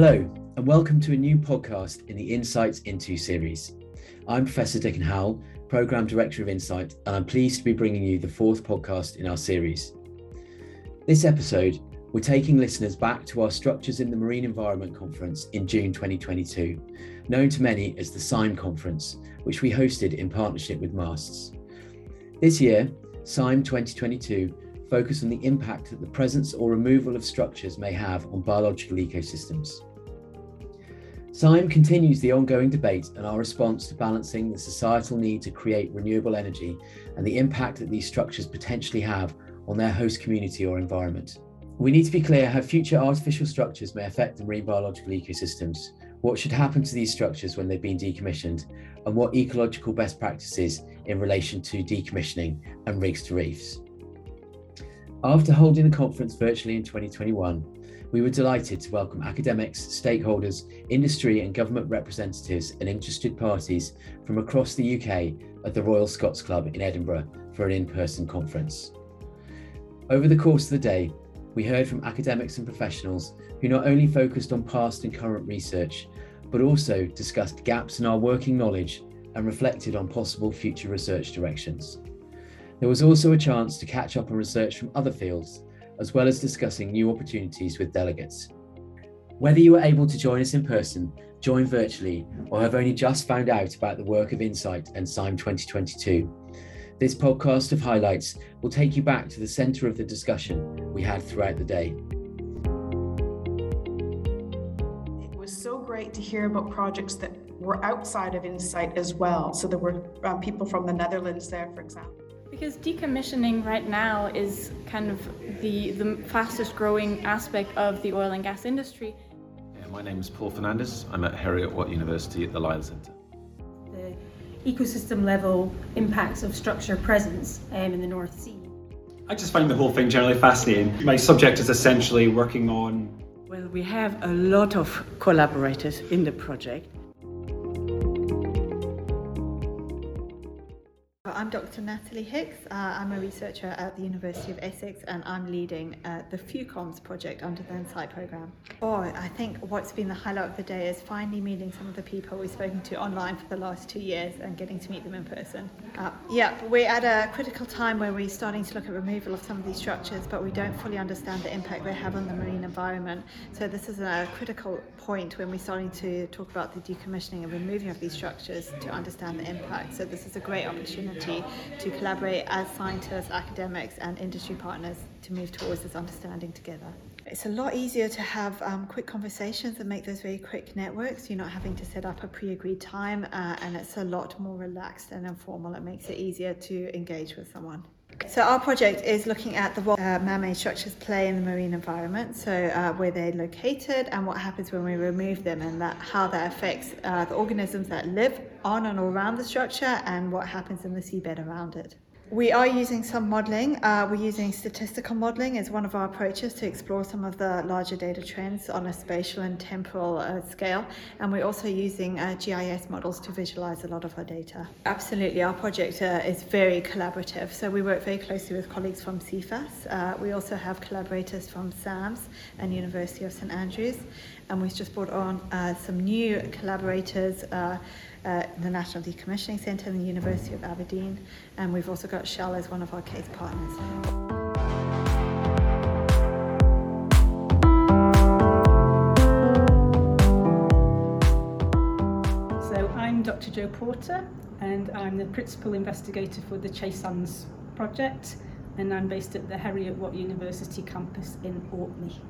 Hello, and welcome to a new podcast in the Insights Into series. I'm Professor Dickon Howell, Programme Director of INSITE, and I'm pleased to be bringing you the fourth podcast in our series. This episode, we're taking listeners back to our Structures in the Marine Environment Conference in June 2022, known to many as the SIME Conference, which we hosted in partnership with MASTS. This year, SIME 2022 focused on the impact that the presence or removal of structures may have on biological ecosystems. SIME continues the ongoing debate and our response to balancing the societal need to create renewable energy and the impact that these structures potentially have on their host community or environment. We need to be clear how future artificial structures may affect the marine biological ecosystems, what should happen to these structures when they've been decommissioned, and what ecological best practices in relation to decommissioning and rigs to reefs. After holding the conference virtually in 2021, we were delighted to welcome academics, stakeholders, industry, and government representatives and interested parties from across the UK at the Royal Scots Club in Edinburgh for an in person conference. Over the course of the day, we heard from academics and professionals who not only focused on past and current research, but also discussed gaps in our working knowledge and reflected on possible future research directions. There was also a chance to catch up on research from other fields as well as discussing new opportunities with delegates. Whether you were able to join us in person, join virtually, or have only just found out about the work of INSITE and SIME 2022, this podcast of highlights will take you back to the centre of the discussion we had throughout the day. It was so great to hear about projects that were outside of INSITE as well. So there were uh, people from the Netherlands there, for example. Because decommissioning right now is kind of the, the fastest growing aspect of the oil and gas industry. Yeah, my name is Paul Fernandes. I'm at Heriot Watt University at the Lyell Centre. The ecosystem level impacts of structure presence um, in the North Sea. I just find the whole thing generally fascinating. My subject is essentially working on. Well, we have a lot of collaborators in the project I'm Dr. Natalie Hicks. Uh, I'm a researcher at the University of Essex and I'm leading uh, the FEWCOMS project under the INSITE programme. Oh, I think what's been the highlight of the day is finally meeting some of the people we've spoken to online for the last two years and getting to meet them in person. Uh, yeah, we're at a critical time where we're starting to look at removal of some of these structures, but we don't fully understand the impact they have on the marine environment. So this is a critical point when we're starting to talk about the decommissioning and removing of these structures to understand the impact. So this is a great opportunity to collaborate as scientists, academics, and industry partners to move towards this understanding together. It's a lot easier to have um, quick conversations and make those very quick networks. You're not having to set up a pre agreed time, uh, and it's a lot more relaxed and informal. It makes it easier to engage with someone. So our project is looking at the role uh, man-made structures play in the marine environment, so uh, where they're located and what happens when we remove them and that, how that affects uh, the organisms that live on and around the structure and what happens in the seabed around it. We are using some modelling. Uh, we're using statistical modelling as one of our approaches to explore some of the larger data trends on a spatial and temporal uh, scale. And we're also using uh, GIS models to visualise a lot of our data. Absolutely, our project uh, is very collaborative. So we work very closely with colleagues from Cefas. Uh, we also have collaborators from SAMS and University of St Andrews. And we've just brought on uh, some new collaborators uh, the National Decommissioning Centre and the University of Aberdeen, and we've also got Shell as one of our case partners. So I'm Dr Joe Porter and I'm the Principal Investigator for the Chase Chasans project and I'm based at the Heriot Watt University campus in Orkney.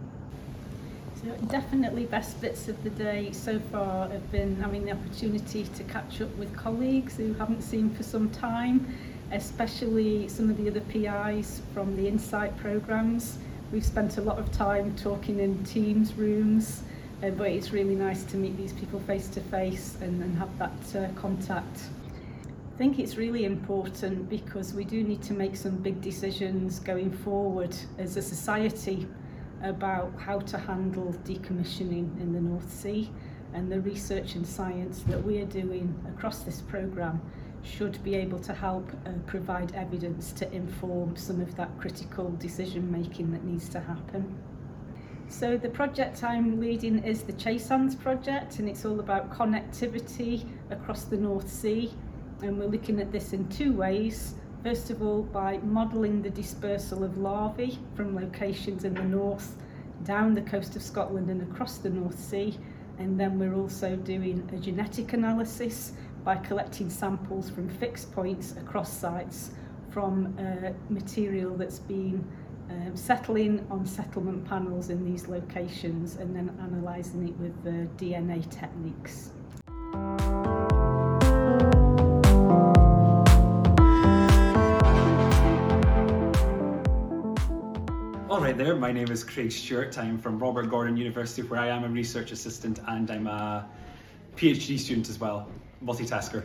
Definitely best bits of the day so far have been having the opportunity to catch up with colleagues who haven't seen for some time, especially some of the other PIs from the INSITE programs. We've spent a lot of time talking in Teams rooms, uh, but it's really nice to meet these people face to face and, and have that uh, contact. I think it's really important because we do need to make some big decisions going forward as a society about how to handle decommissioning in the North Sea and the research and science that we are doing across this programme should be able to help uh, provide evidence to inform some of that critical decision making that needs to happen. So the project I'm leading is the Chasans project and it's all about connectivity across the North Sea and we're looking at this in two ways. First of all by modelling the dispersal of larvae from locations in the north down the coast of Scotland and across the North Sea and then we're also doing a genetic analysis by collecting samples from fixed points across sites from uh, material that's been um, settling on settlement panels in these locations and then analysing it with the DNA techniques. There, my name is Craig Stewart. I'm from Robert Gordon University where I am a research assistant and I'm a PhD student as well, multitasker.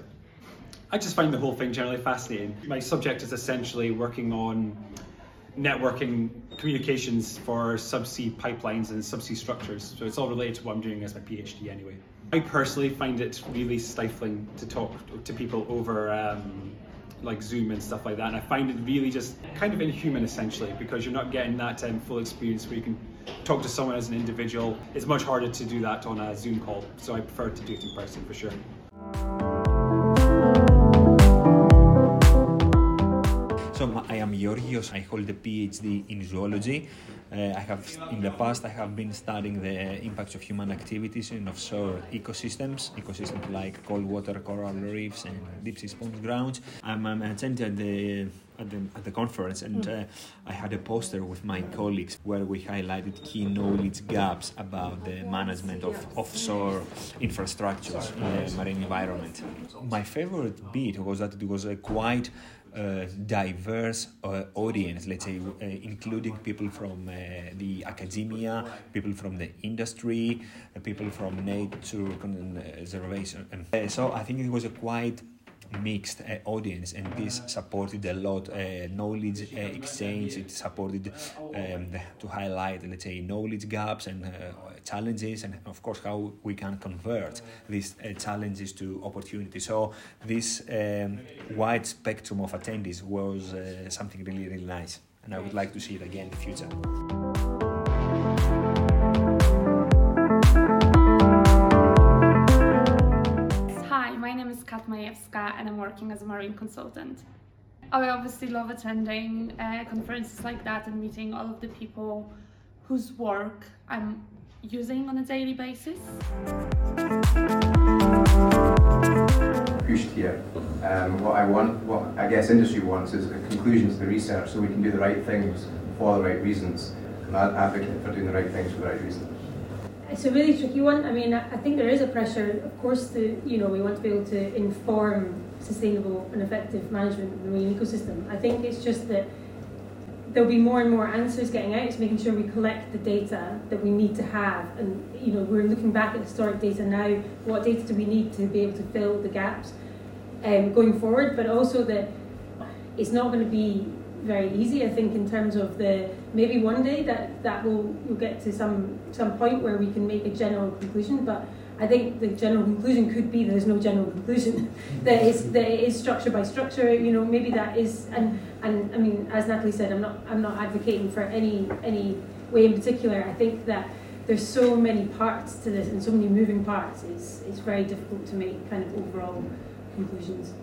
I just find the whole thing generally fascinating. My subject is essentially working on networking communications for subsea pipelines and subsea structures. So it's all related to what I'm doing as my PhD anyway. I personally find it really stifling to talk to people over um, like Zoom and stuff like that. And I find it really just kind of inhuman essentially because you're not getting that um, full experience where you can talk to someone as an individual. It's much harder to do that on a Zoom call. So I prefer to do it in person for sure. So I am Georgios. I hold a PhD in zoology. Uh, I have, in the past, I have been studying the impacts of human activities in offshore ecosystems, ecosystems like cold water coral reefs and deep sea sponge grounds. I'm, I'm attending at the at the, at the conference and uh, I had a poster with my colleagues where we highlighted key knowledge gaps about the management of offshore infrastructures in the marine environment. My favorite bit was that it was a quite diverse uh, audience, let's say, uh, including people from uh, the academia, people from the industry, uh, people from nature conservation. Uh, so I think it was a quite mixed uh, audience and this supported a lot uh, knowledge uh, exchange it supported um, to highlight let's say knowledge gaps and challenges and of course how we can convert these challenges to opportunities so this um, wide spectrum of attendees was something really really nice and I would like to see it again in the future. Hi, my name is Kat Majewska and I'm working as a marine consultant. I obviously love attending uh, conferences like that and meeting all of the people whose work I'm using on a daily basis. Pushed here. Um, what I want, what I guess industry wants is a conclusion to the research so we can do the right things for the right reasons. And I advocate for doing the right things for the right reasons. It's a really tricky one. I mean, I think there is a pressure, of course, to, you know, we want to be able to inform sustainable and effective management of the marine ecosystem. I think it's just that there'll be more and more answers getting out. It's making sure we collect the data that we need to have. And, you know, we're looking back at historic data now. What data do we need to be able to fill the gaps um, going forward? But also that it's not going to be very easy. I think in terms of the maybe one day that that will will get to some some point where we can make a general conclusion, but. I think the general conclusion could be there's no general conclusion. that that it is structure by structure. You know, maybe that is and and I mean, as Natalie said, I'm not I'm not advocating for any any way in particular. I think that there's so many parts to this and so many moving parts. It's it's very difficult to make kind of overall conclusions.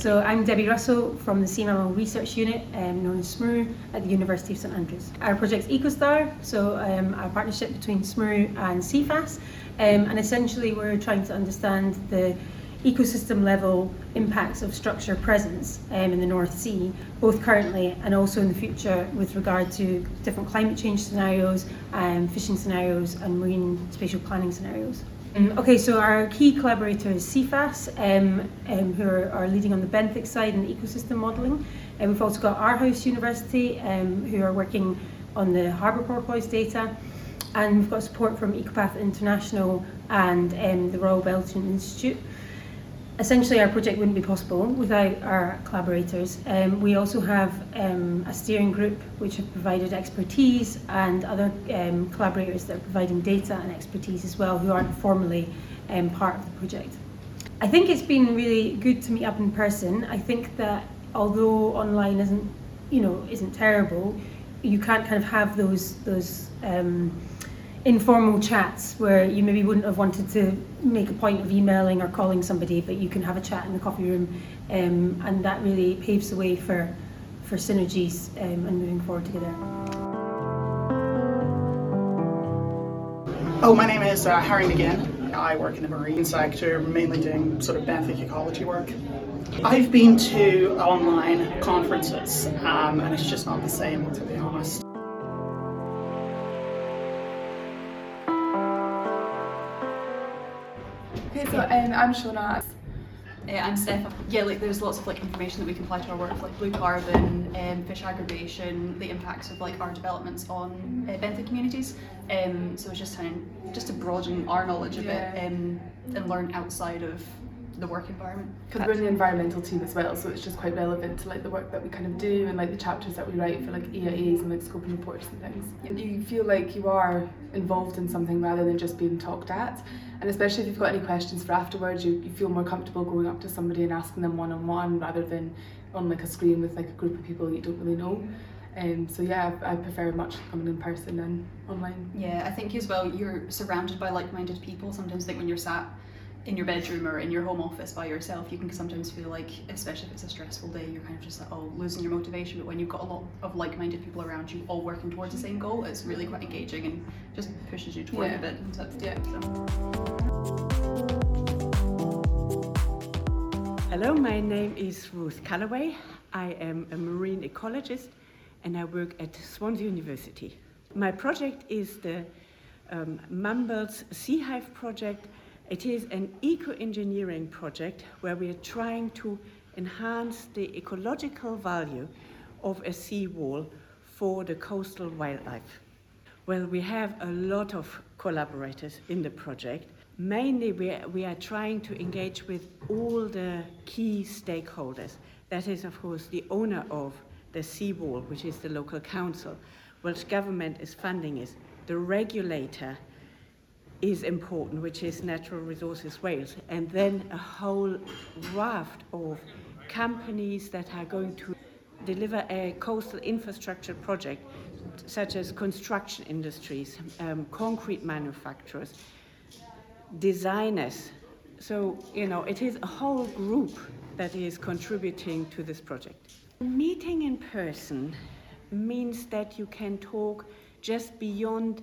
So I'm Debbie Russell from the Mammal Research Unit, um, known as SMRU, at the University of St Andrews. Our project's EcoStar, so um, our partnership between SMRU and Cefas, um, and essentially we're trying to understand the ecosystem level impacts of structure presence um, in the North Sea, both currently and also in the future with regard to different climate change scenarios, um, fishing scenarios and marine spatial planning scenarios. Um, okay, so our key collaborator is Cefas, um, um, who are, are, leading on the benthic side in ecosystem modelling. And we've also got Aarhus University, um, who are working on the harbour porpoise data. And we've got support from Ecopath International and um, the Royal Belgian Institute essentially our project wouldn't be possible without our collaborators. Um, we also have um, a steering group which have provided expertise and other um, collaborators that are providing data and expertise as well who aren't formally um, part of the project. I think it's been really good to meet up in person. I think that although online isn't you know isn't terrible, you can't kind of have those those um, informal chats where you maybe wouldn't have wanted to make a point of emailing or calling somebody, but you can have a chat in the coffee room, um, and that really paves the way for for synergies um, and moving forward together. Oh, my name is uh, Harry McGinn. I work in the marine sector, mainly doing sort of benthic ecology work. I've been to online conferences, um, and it's just not the same, to be honest. Um, I'm Shona. Uh, I'm Steph. Yeah, like there's lots of like information that we can apply to our work, like blue carbon, um, fish aggregation, the impacts of like our developments on uh, benthic communities. Um, so it's just kind of just to broaden our knowledge of Yeah. it um, and learn outside of the work environment. Because we're in the environmental team as well, so it's just quite relevant to like the work that we kind of do and like the chapters that we write for like EIAs and like scoping reports and things. You feel like you are involved in something rather than just being talked at. And especially if you've got any questions for afterwards, you, you feel more comfortable going up to somebody and asking them one on one rather than on like a screen with like a group of people you don't really know. Um, so yeah, I I prefer much coming in person than online. Yeah, I think as well you're surrounded by like-minded people. Sometimes I think when you're sat in your bedroom or in your home office by yourself, you can sometimes feel like, especially if it's a stressful day, you're kind of just like, oh, losing your motivation. But when you've got a lot of like-minded people around you, all working towards the same goal, it's really quite engaging and just pushes you toward Yeah. a bit. And so, Yeah. Hello, my name is Ruth Callaway. I am a marine ecologist and I work at Swansea University. My project is the um, Mumbles Sea Hive project. It is an eco engineering project where we are trying to enhance the ecological value of a seawall for the coastal wildlife. Well, we have a lot of collaborators in the project. Mainly, we are, we are trying to engage with all the key stakeholders. That is, of course, the owner of the seawall, which is the local council. Welsh Government is funding it. The regulator is important, which is Natural Resources Wales. And then a whole raft of companies that are going to deliver a coastal infrastructure project, such as construction industries, um, concrete manufacturers, designers. So, you know, it is a whole group that is contributing to this project. Meeting in person means that you can talk just beyond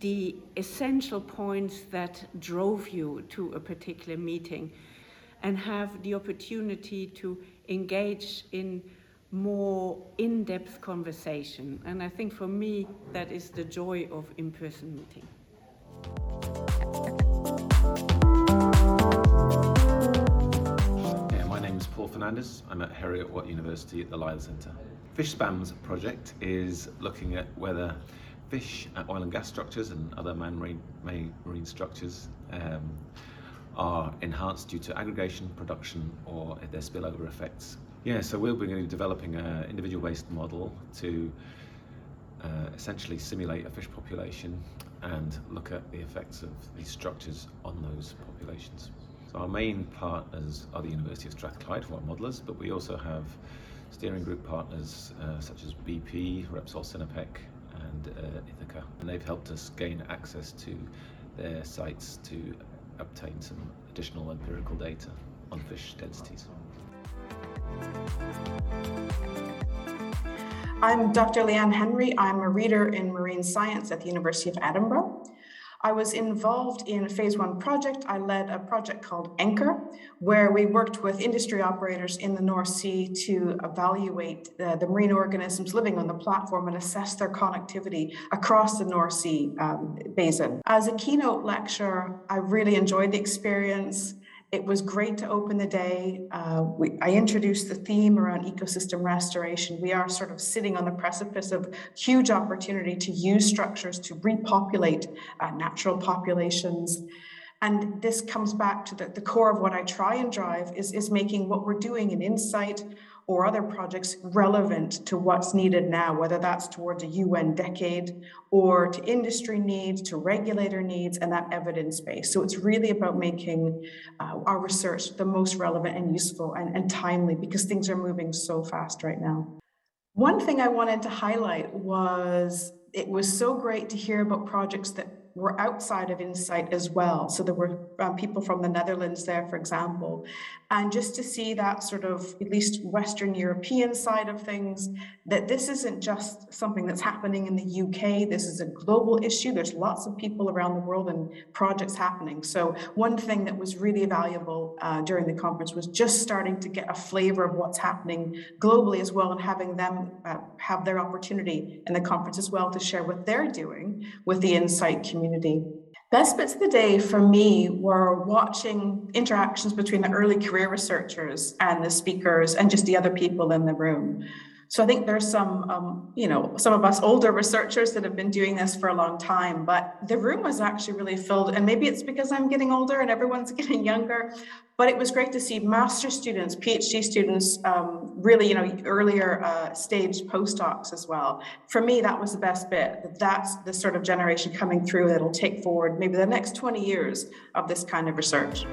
the essential points that drove you to a particular meeting and have the opportunity to engage in more in depth conversation. And I think for me, that is the joy of in person meeting. Yeah, my name is Paul Fernandes. I'm at Heriot Watt University at the Lyell Centre. Fish Spams project is looking at whether fish oil and gas structures and other man-marine ma- marine structures um, are enhanced due to aggregation, production, or their spillover effects. Yeah, so we'll be developing an individual-based model to uh, essentially simulate a fish population and look at the effects of these structures on those populations. So our main partners are the University of Strathclyde for our modellers, but we also have steering group partners uh, such as BP, Repsol Sinopec and uh, Ithaca. And they've helped us gain access to their sites to obtain some additional empirical data on fish densities. I'm Dr. Lea-Anne Henry. I'm a reader in marine science at the University of Edinburgh. I was involved in phase one project. I led a project called Anchor, where we worked with industry operators in the North Sea to evaluate the, the marine organisms living on the platform and assess their connectivity across the North Sea um, basin. As a keynote lecturer, I really enjoyed the experience. It was great to open the day. Uh, we, I introduced the theme around ecosystem restoration. We are sort of sitting on the precipice of huge opportunity to use structures to repopulate uh, natural populations. And this comes back to the, the core of what I try and drive is, is making what we're doing in INSITE or other projects relevant to what's needed now, whether that's towards a UN decade or to industry needs, to regulator needs, and that evidence base. So it's really about making uh, our research the most relevant and useful and, and timely because things are moving so fast right now. One thing I wanted to highlight was it was so great to hear about projects that were outside of INSITE as well. So there were um, people from the Netherlands there, for example. And just to see that sort of, at least Western European side of things, that this isn't just something that's happening in the UK, this is a global issue. There's lots of people around the world and projects happening. So one thing that was really valuable uh, during the conference was just starting to get a flavor of what's happening globally as well and having them uh, have their opportunity in the conference as well to share what they're doing with the INSITE community. Best bits of the day for me were watching interactions between the early career researchers and the speakers and just the other people in the room. So I think there's some, um, you know, some of us older researchers that have been doing this for a long time, but the room was actually really filled. And maybe it's because I'm getting older and everyone's getting younger, but it was great to see master students, PhD students, um, really, you know, earlier uh, stage postdocs as well. For me, that was the best bit. That's the sort of generation coming through that'll take forward maybe the next 20 years of this kind of research.